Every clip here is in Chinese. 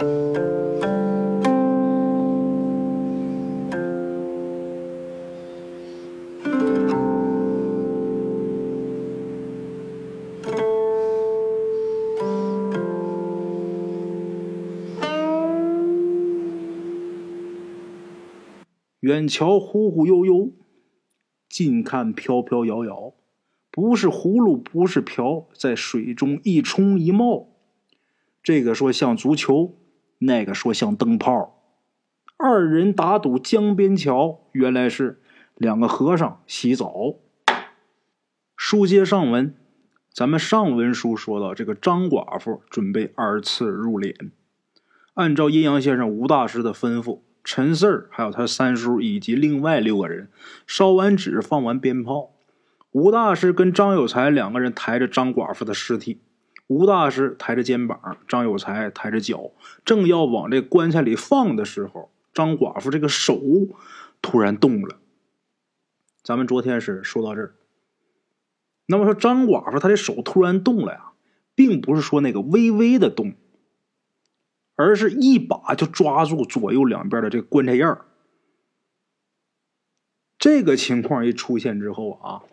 远瞧忽忽悠悠，近看飘飘摇摇，不是葫芦不是瓢，在水中一冲一冒。这个说像足球，那个说像灯泡。二人打赌江边桥，原来是两个和尚洗澡。书接上文，咱们上文书说到，这个张寡妇准备二次入殓，按照阴阳先生吴大师的吩咐。陈四儿还有他三叔以及另外六个人烧完纸放完鞭炮，吴大师跟张有才两个人抬着张寡妇的尸体，吴大师抬着肩膀，张有才抬着脚，正要往这棺材里放的时候，张寡妇这个手突然动了。咱们昨天是说到这儿，那么说张寡妇她的手突然动了呀，并不是说那个微微的动。而是一把就抓住左右两边的这个棺材印儿。这个情况一出现之后啊，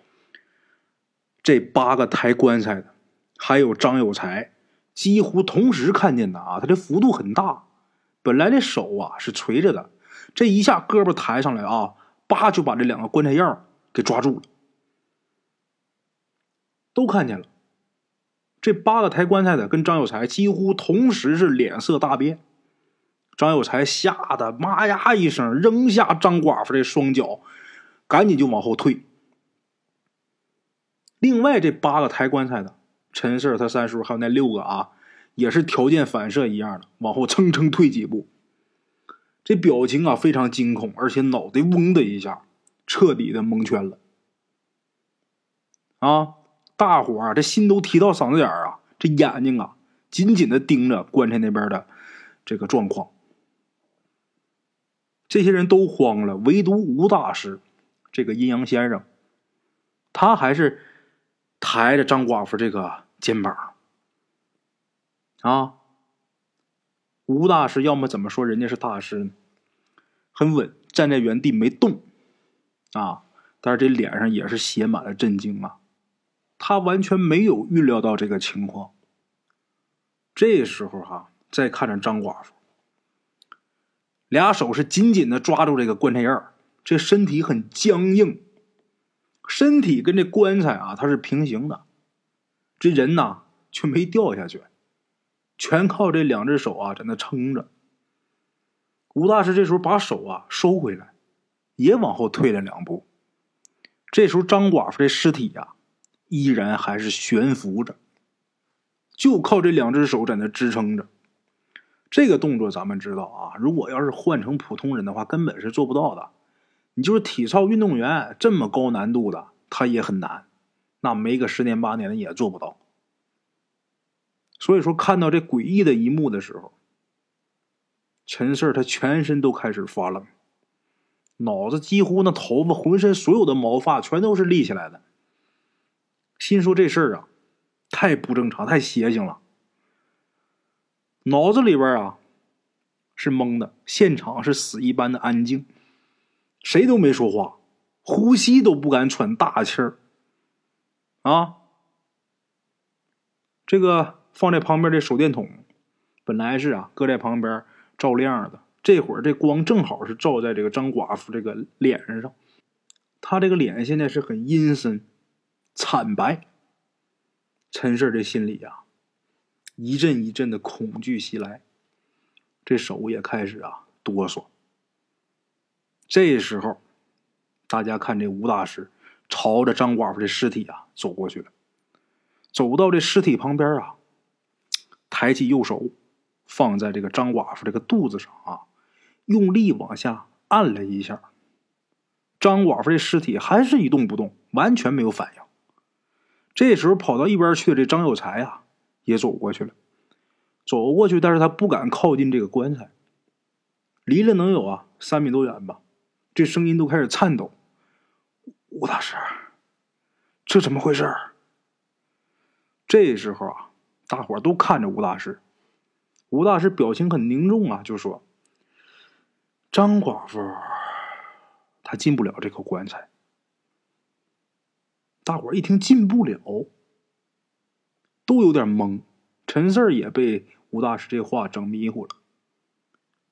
这八个抬棺材的，还有张有才，几乎同时看见的啊，他这幅度很大。本来这手啊是垂着的，这一下胳膊抬上来啊，叭就把这两个棺材样给抓住了，都看见了。这八个抬棺材的跟张有才几乎同时是脸色大变，张有才吓得妈呀一声，扔下张寡妇的双脚，赶紧就往后退。另外这八个抬棺材的陈四他三叔还有那六个啊，也是条件反射一样的往后蹭蹭退几步，这表情啊非常惊恐，而且脑袋嗡的一下，彻底的蒙圈了啊。大伙儿这心都提到嗓子眼儿啊，这眼睛啊紧紧的盯着棺材那边的这个状况。这些人都慌了，唯独吴大师这个阴阳先生，他还是抬着张寡妇这个肩膀啊。吴大师要么怎么说人家是大师呢？很稳，站在原地没动啊，但是这脸上也是写满了震惊啊。他完全没有预料到这个情况。这时候哈，再看着张寡妇，俩手是紧紧的抓住这个棺材沿儿，这身体很僵硬，身体跟这棺材啊它是平行的，这人呐却没掉下去，全靠这两只手啊在那撑着。吴大师这时候把手啊收回来，也往后退了两步。这时候张寡妇这尸体呀。依然还是悬浮着，就靠这两只手在那支撑着。这个动作咱们知道啊，如果要是换成普通人的话，根本是做不到的。你就是体操运动员，这么高难度的，他也很难。那没个十年八年的也做不到。所以说，看到这诡异的一幕的时候，陈四他全身都开始发冷，脑子几乎那头发、浑身所有的毛发全都是立起来的。心说这事儿啊，太不正常，太邪性了。脑子里边啊是懵的，现场是死一般的安静，谁都没说话，呼吸都不敢喘大气儿。啊，这个放在旁边的手电筒，本来是啊搁在旁边照亮的，这会儿这光正好是照在这个张寡妇这个脸上，她这个脸现在是很阴森。惨白，陈氏这心里呀，一阵一阵的恐惧袭来，这手也开始啊哆嗦。这时候，大家看这吴大师朝着张寡妇的尸体啊走过去了，走到这尸体旁边啊，抬起右手放在这个张寡妇这个肚子上啊，用力往下按了一下，张寡妇这尸体还是一动不动，完全没有反应。这时候跑到一边去的这张有才啊，也走过去了，走过去，但是他不敢靠近这个棺材，离了能有啊三米多远吧，这声音都开始颤抖。吴大师，这怎么回事？这时候啊，大伙都看着吴大师，吴大师表情很凝重啊，就说：“张寡妇，她进不了这口棺材。”大伙一听进不了，都有点懵。陈四儿也被吴大师这话整迷糊了。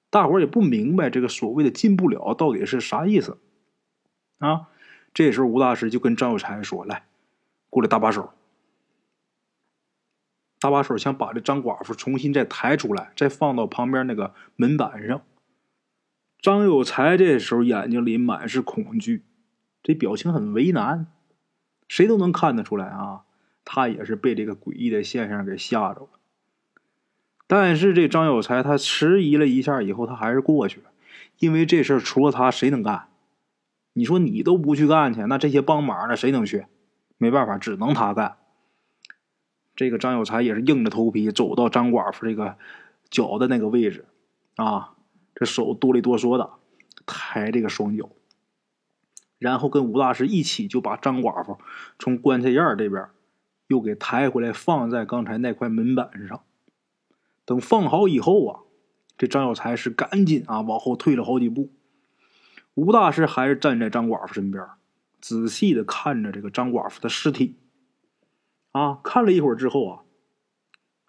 大伙儿也不明白这个所谓的进不了到底是啥意思啊？这时候吴大师就跟张有才说：“来，过来搭把手。”搭把手想把这张寡妇重新再抬出来，再放到旁边那个门板上。张有才这时候眼睛里满是恐惧，这表情很为难。谁都能看得出来啊，他也是被这个诡异的现象给吓着了。但是这张有才他迟疑了一下以后，他还是过去了，因为这事儿除了他谁能干？你说你都不去干去，那这些帮忙的谁能去？没办法，只能他干。这个张有才也是硬着头皮走到张寡妇这个脚的那个位置，啊，这手哆里哆嗦的抬这个双脚，然后跟吴大师一起就把张寡妇从棺材院这边又给抬回来，放在刚才那块门板上。等放好以后啊，这张有才是赶紧啊往后退了好几步，吴大师还是站在张寡妇身边，仔细的看着这个张寡妇的尸体。啊，看了一会儿之后啊，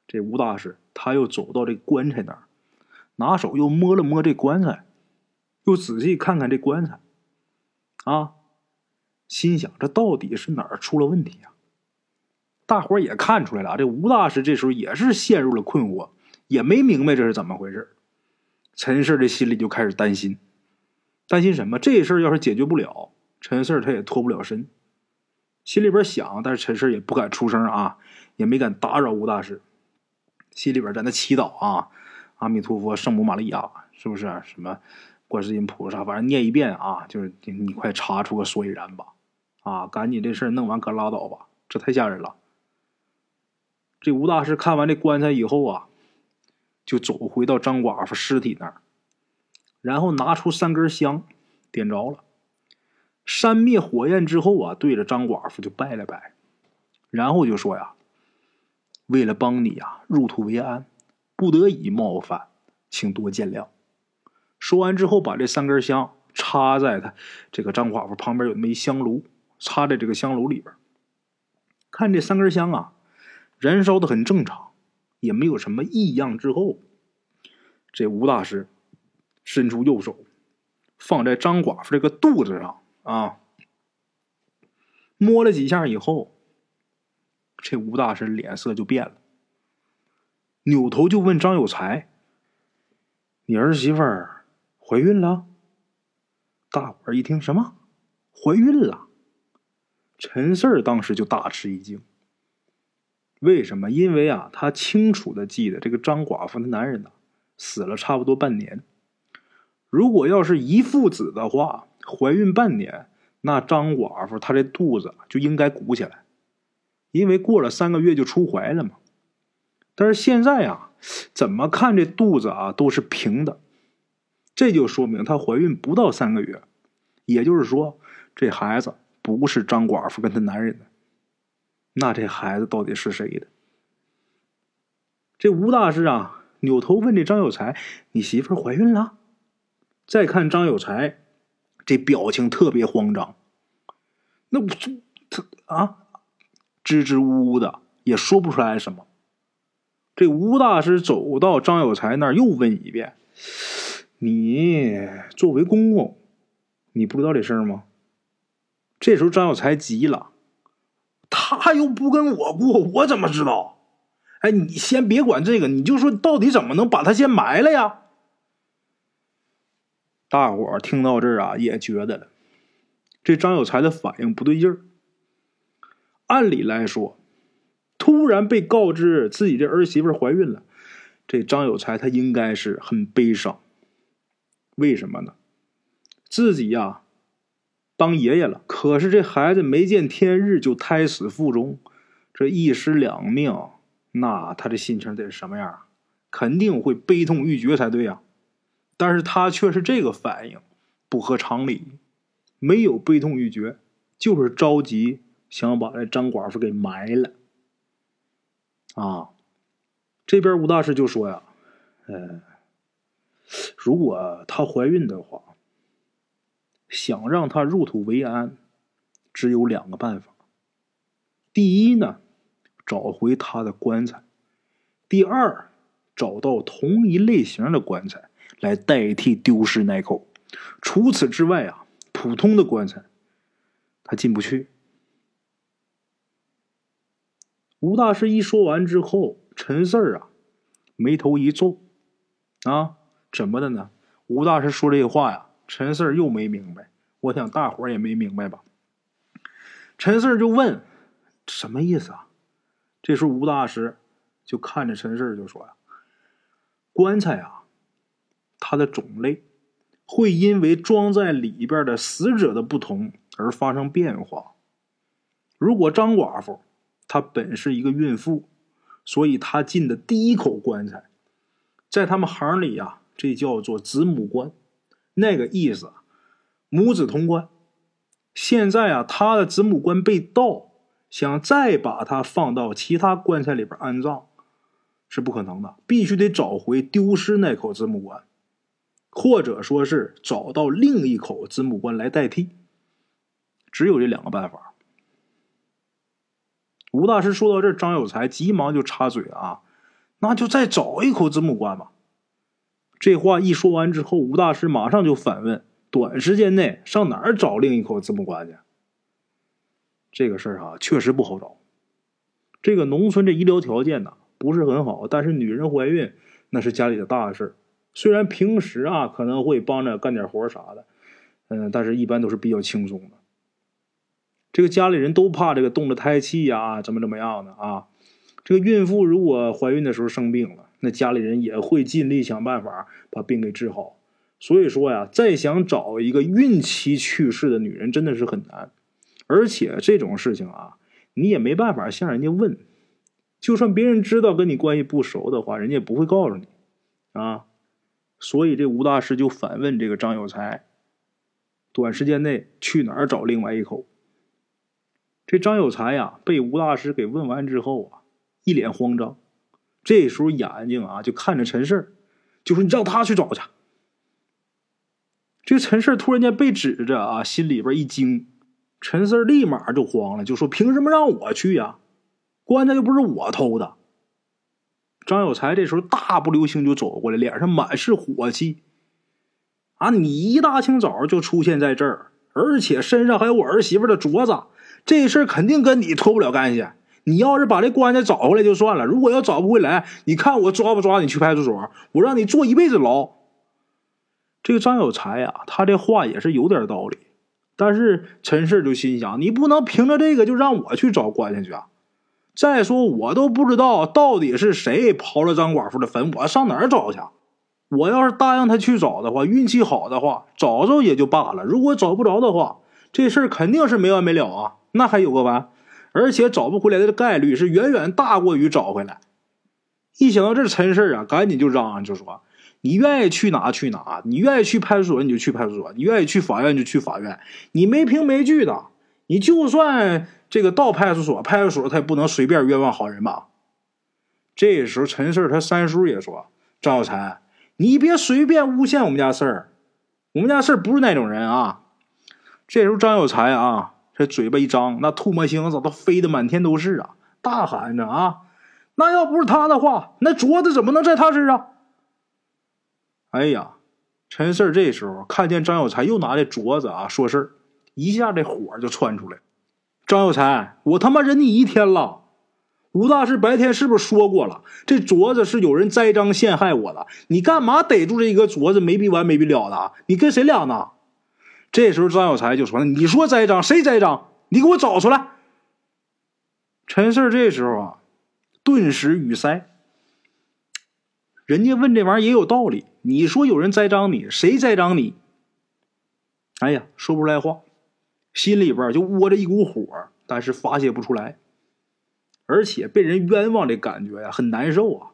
这吴大师他又走到这棺材那儿，拿手又摸了摸这棺材，又仔细看看这棺材，啊，心想这到底是哪儿出了问题呀？大伙儿也看出来了，这吴大师这时候也是陷入了困惑，也没明白这是怎么回事。陈氏这心里就开始担心，担心什么？这事儿要是解决不了，陈四他也脱不了身。心里边想，但是陈氏也不敢出声啊，也没敢打扰吴大师。心里边在那祈祷啊，阿弥陀佛，圣母玛利亚，是不是？什么观世音菩萨，反正念一遍啊，就是你快查出个所以然吧，啊，赶紧这事儿弄完可拉倒吧，这太吓人了。这吴大师看完这棺材以后啊，就走回到张寡妇尸体那儿，然后拿出三根香，点着了。扇灭火焰之后啊，对着张寡妇就拜了拜，然后就说呀：“为了帮你呀入土为安，不得已冒犯，请多见谅。”说完之后，把这三根香插在他这个张寡妇旁边有枚香炉，插在这个香炉里边。看这三根香啊，燃烧的很正常，也没有什么异样。之后，这吴大师伸出右手，放在张寡妇这个肚子上。啊！摸了几下以后，这吴大师脸色就变了，扭头就问张有才：“你儿媳妇儿怀孕了？”大伙儿一听，什么怀孕了？陈四儿当时就大吃一惊。为什么？因为啊，他清楚的记得这个张寡妇的男人呢，死了差不多半年。如果要是一父子的话。怀孕半年，那张寡妇她这肚子就应该鼓起来，因为过了三个月就出怀了嘛。但是现在啊，怎么看这肚子啊都是平的，这就说明她怀孕不到三个月，也就是说这孩子不是张寡妇跟她男人的。那这孩子到底是谁的？这吴大师啊，扭头问这张有才：“你媳妇怀孕了？”再看张有才。这表情特别慌张，那我他啊，支支吾吾的也说不出来什么。这吴大师走到张有才那儿，又问一遍：“你作为公公，你不知道这事儿吗？”这时候张有才急了：“他又不跟我过，我怎么知道？哎，你先别管这个，你就说到底怎么能把他先埋了呀？”大伙儿听到这儿啊，也觉得，这张有才的反应不对劲儿。按理来说，突然被告知自己这儿媳妇怀孕了，这张有才他应该是很悲伤。为什么呢？自己呀，当爷爷了，可是这孩子没见天日就胎死腹中，这一尸两命，那他的心情得是什么样？肯定会悲痛欲绝才对呀。但是他却是这个反应，不合常理，没有悲痛欲绝，就是着急想把这张寡妇给埋了。啊，这边吴大师就说呀：“呃，如果她怀孕的话，想让她入土为安，只有两个办法。第一呢，找回她的棺材；第二，找到同一类型的棺材来代替丢失那口。除此之外啊，普通的棺材他进不去。吴大师一说完之后，陈四儿啊，眉头一皱，啊，怎么的呢？吴大师说这话呀，陈四儿又没明白。我想大伙儿也没明白吧？陈四儿就问。什么意思啊？这时候吴大师就看着陈四儿就说：“呀，棺材啊，它的种类会因为装在里边的死者的不同而发生变化。如果张寡妇她本是一个孕妇，所以她进的第一口棺材，在他们行里呀，这叫做子母棺，那个意思，母子同棺。现在啊，她的子母棺被盗。”想再把它放到其他棺材里边安葬，是不可能的。必须得找回丢失那口子母棺，或者说是找到另一口子母棺来代替。只有这两个办法。吴大师说到这张有才急忙就插嘴啊：“那就再找一口子母棺吧。”这话一说完之后，吴大师马上就反问：“短时间内上哪儿找另一口子母棺去？”这个事儿啊，确实不好找。这个农村这医疗条件呢不是很好，但是女人怀孕那是家里的大事。虽然平时啊可能会帮着干点活啥的，嗯，但是一般都是比较轻松的。这个家里人都怕这个动了胎气呀，怎么怎么样的啊？这个孕妇如果怀孕的时候生病了，那家里人也会尽力想办法把病给治好。所以说呀，再想找一个孕期去世的女人，真的是很难。而且这种事情啊，你也没办法向人家问，就算别人知道跟你关系不熟的话，人家也不会告诉你，啊，所以这吴大师就反问这个张有才，短时间内去哪儿找另外一口？这张有才呀，被吴大师给问完之后啊，一脸慌张，这时候眼睛啊就看着陈氏，就说：“你让他去找去。”这陈氏突然间被指着啊，心里边一惊。陈四立马就慌了，就说：“凭什么让我去呀？棺材又不是我偷的。”张有才这时候大步流星就走过来，脸上满是火气：“啊，你一大清早就出现在这儿，而且身上还有我儿媳妇的镯子，这事儿肯定跟你脱不了干系。你要是把这棺材找回来就算了，如果要找不回来，你看我抓不抓你去派出所？我让你坐一辈子牢。”这个张有才呀，他这话也是有点道理。但是陈氏就心想：“你不能凭着这个就让我去找棺材去啊！再说我都不知道到底是谁刨了张寡妇的坟，我上哪儿找去？我要是答应他去找的话，运气好的话找着也就罢了；如果找不着的话，这事儿肯定是没完没了啊！那还有个完，而且找不回来的概率是远远大过于找回来。一想到这陈氏啊，赶紧就嚷嚷就说。”你愿意去哪去哪，你愿意去派出所你就去派出所，你愿意去法院就去法院。你没凭没据的，你就算这个到派出所，派出所他也不能随便冤枉好人吧？这时候陈四他三叔也说：“张有才，你别随便诬陷我们家四儿，我们家四儿不是那种人啊。”这时候张有才啊，这嘴巴一张，那唾沫星子都飞得满天都是啊，大喊着啊：“那要不是他的话，那镯子怎么能在他身上？”哎呀，陈四这时候看见张有才又拿这镯子啊说事儿，一下这火就窜出来。张有才，我他妈忍你一天了。吴大师白天是不是说过了？这镯子是有人栽赃陷害我的，你干嘛逮住这一个镯子没必完没必了的？你跟谁俩呢？这时候张有才就说了：“你说栽赃谁栽赃？你给我找出来。”陈四这时候啊，顿时语塞。人家问这玩意儿也有道理。你说有人栽赃你，谁栽赃你？哎呀，说不出来话，心里边就窝着一股火，但是发泄不出来，而且被人冤枉的感觉呀，很难受啊。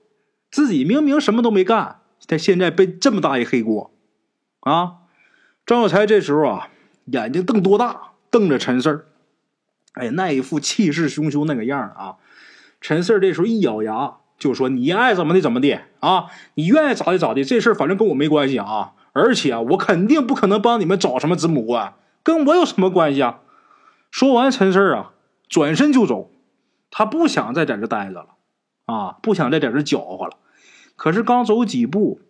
自己明明什么都没干，但现在被这么大一黑锅啊！张有才这时候啊，眼睛瞪多大，瞪着陈四儿，哎，那一副气势汹汹那个样啊！陈四儿这时候一咬牙。就说你爱怎么的怎么的啊，你愿意咋的咋的，这事儿反正跟我没关系啊。而且啊我肯定不可能帮你们找什么子母官，跟我有什么关系啊？说完陈四啊，转身就走，他不想再在这待着了，啊，不想再在这搅和了。可是刚走几步，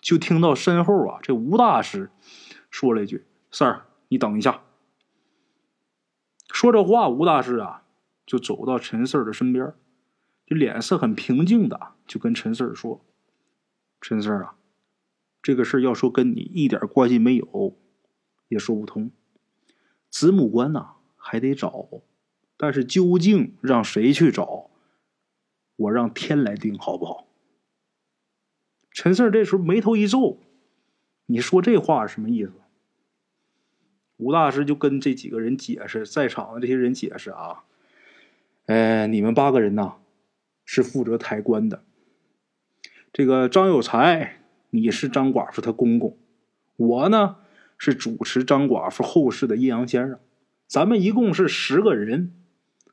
就听到身后啊，这吴大师说了一句：“四儿，你等一下。”说这话，吴大师啊，就走到陈四儿的身边，就脸色很平静的就跟陈四儿说：“陈四儿啊。”这个事儿要说跟你一点关系没有，也说不通。子母官呐还得找，但是究竟让谁去找，我让天来定，好不好？陈四这时候眉头一皱，你说这话是什么意思？吴大师就跟这几个人解释，在场的这些人解释啊，呃，你们八个人呐是负责抬棺的，这个张有才。你是张寡妇她公公，我呢是主持张寡妇后事的阴阳先生，咱们一共是十个人，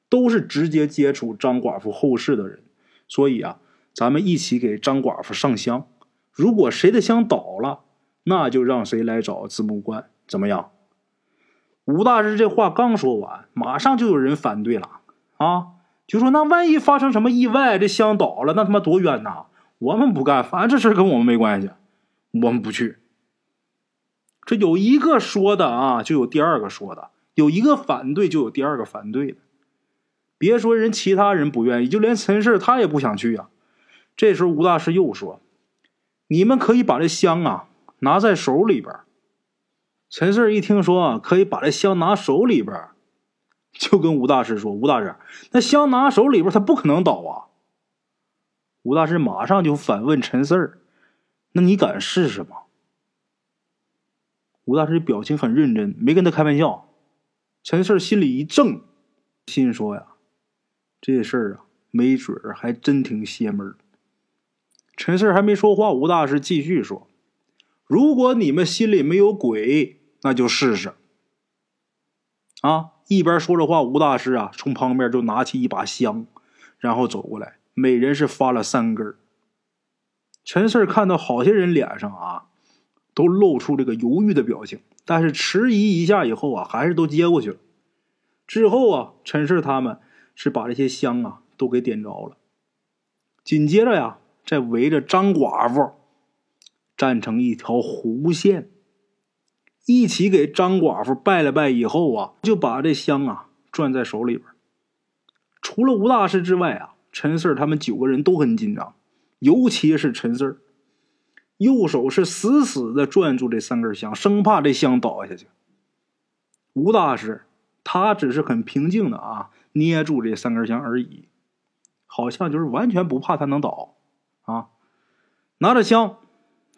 都是直接接触张寡妇后事的人，所以啊，咱们一起给张寡妇上香。如果谁的香倒了，那就让谁来找字幕官，怎么样？吴大师这话刚说完，马上就有人反对了啊，就说那万一发生什么意外，这香倒了，那他妈多冤呐！我们不干，反正这事跟我们没关系，我们不去。这有一个说的啊，就有第二个说的；有一个反对，就有第二个反对的。别说人其他人不愿意，就连陈氏他也不想去啊。这时候吴大师又说：“你们可以把这香啊拿在手里边。”陈氏一听说可以把这香拿手里边，就跟吴大师说：“吴大师，那香拿手里边，他不可能倒啊。”吴大师马上就反问陈四：“那你敢试试吗？”吴大师表情很认真，没跟他开玩笑。陈四心里一怔，心说：“呀，这事儿啊，没准儿还真挺邪门。”陈四还没说话，吴大师继续说：“如果你们心里没有鬼，那就试试。”啊！一边说着话，吴大师啊，从旁边就拿起一把香，然后走过来。每人是发了三根陈四看到好些人脸上啊，都露出这个犹豫的表情，但是迟疑一下以后啊，还是都接过去了。之后啊，陈四他们是把这些香啊都给点着了。紧接着呀，再围着张寡妇站成一条弧线，一起给张寡妇拜了拜以后啊，就把这香啊攥在手里边。除了吴大师之外啊。陈四他们九个人都很紧张，尤其是陈四右手是死死的攥住这三根香，生怕这香倒下去。吴大师他只是很平静的啊，捏住这三根香而已，好像就是完全不怕它能倒啊。拿着香，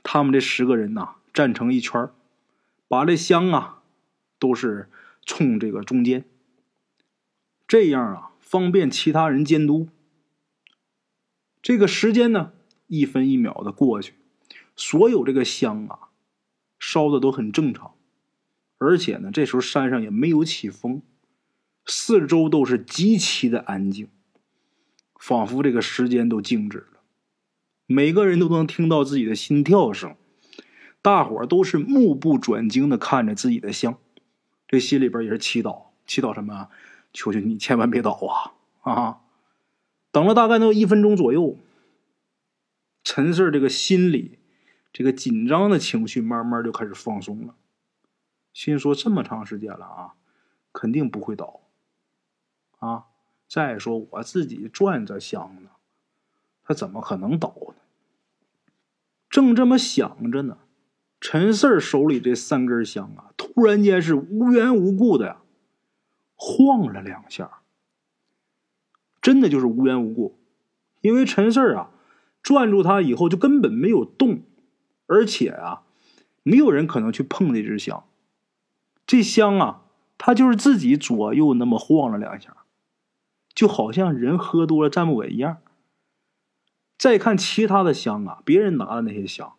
他们这十个人呐站成一圈把这香啊都是冲这个中间，这样啊方便其他人监督。这个时间呢，一分一秒的过去，所有这个香啊，烧的都很正常，而且呢，这时候山上也没有起风，四周都是极其的安静，仿佛这个时间都静止了，每个人都能听到自己的心跳声，大伙儿都是目不转睛的看着自己的香，这心里边也是祈祷，祈祷什么？求求你千万别倒啊啊！等了大概能有一分钟左右，陈四这个心里这个紧张的情绪慢慢就开始放松了，心说这么长时间了啊，肯定不会倒啊！再说我自己转着香呢，他怎么可能倒呢？正这么想着呢，陈四手里这三根香啊，突然间是无缘无故的呀，晃了两下。真的就是无缘无故，因为陈四啊，攥住他以后就根本没有动，而且啊，没有人可能去碰这只香。这香啊，它就是自己左右那么晃了两下，就好像人喝多了站不稳一样。再看其他的香啊，别人拿的那些香，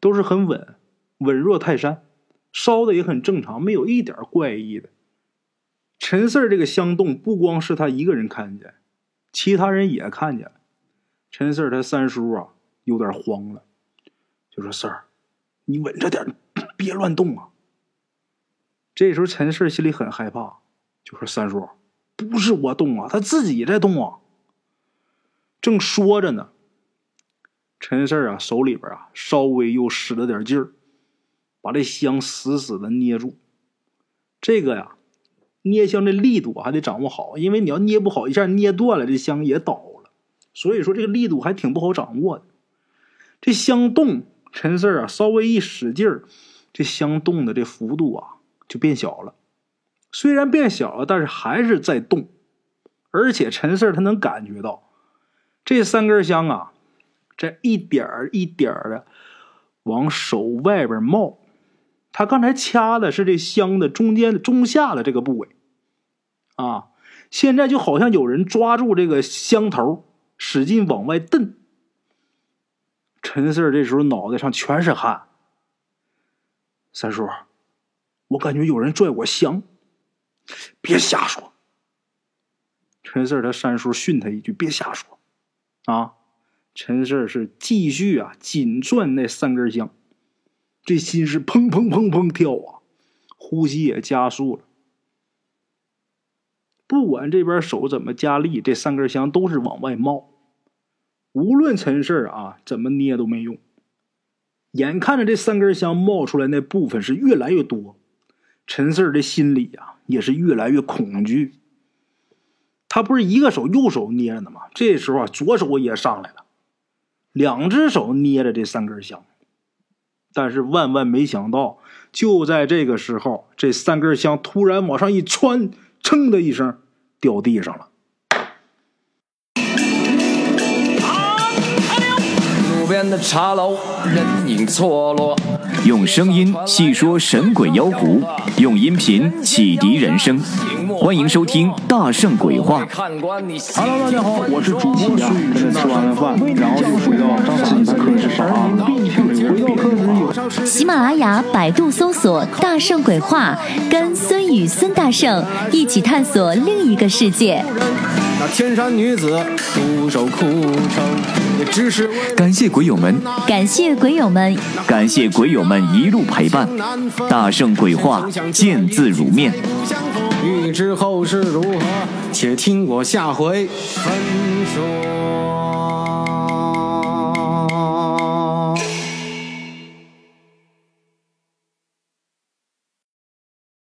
都是很稳，稳若泰山，烧的也很正常，没有一点怪异的。陈四儿这个香洞不光是他一个人看见，其他人也看见了。陈四儿他三叔啊有点慌了，就说：“四儿，你稳着点，别乱动啊。”这时候陈四心里很害怕，就说：“三叔，不是我动啊，他自己在动啊。”正说着呢，陈四啊手里边啊稍微又使了点劲儿，把这香死死的捏住。这个呀，捏香的力度还得掌握好，因为你要捏不好，一下捏断了，这香也倒了。所以说这个力度还挺不好掌握的。这香动，陈四啊稍微一使劲儿，这香动的这幅度啊。就变小了，虽然变小了，但是还是在动，而且陈四他能感觉到这三根香啊，这一点一点的往手外边冒。他刚才掐的是这香的中间中下的这个部位，啊，现在就好像有人抓住这个香头，使劲往外蹬。陈四这时候脑袋上全是汗，三叔。我感觉有人拽我香，别瞎说。陈四他三叔训他一句：“别瞎说。”啊，陈四是继续啊紧攥那三根香，这心是砰砰砰砰跳啊，呼吸也加速了。不管这边手怎么加力，这三根香都是往外冒。无论陈四啊怎么捏都没用。眼看着这三根香冒出来那部分是越来越多。陈四的心里呀，也是越来越恐惧。他不是一个手右手捏着呢吗？这时候啊，左手也上来了，两只手捏着这三根香。但是万万没想到，就在这个时候，这三根香突然往上一窜，噌的一声掉地上了。边的茶楼，人影错落。用声音细说神鬼妖狐，用音频启迪人生。欢迎收听《大圣鬼话》。Hello，大家好，我是主播孙宇。吃完了饭，然后就回到自己的课室上啊。回到课室有喜马拉雅、百度搜索《大圣鬼话》，跟孙宇、孙大圣一起探索另一个世界。那天山女子独守枯城。感谢鬼友们，感谢鬼友们，感谢鬼友们一路陪伴。大圣鬼话，见字如面。欲知后事如何，且听我下回分说。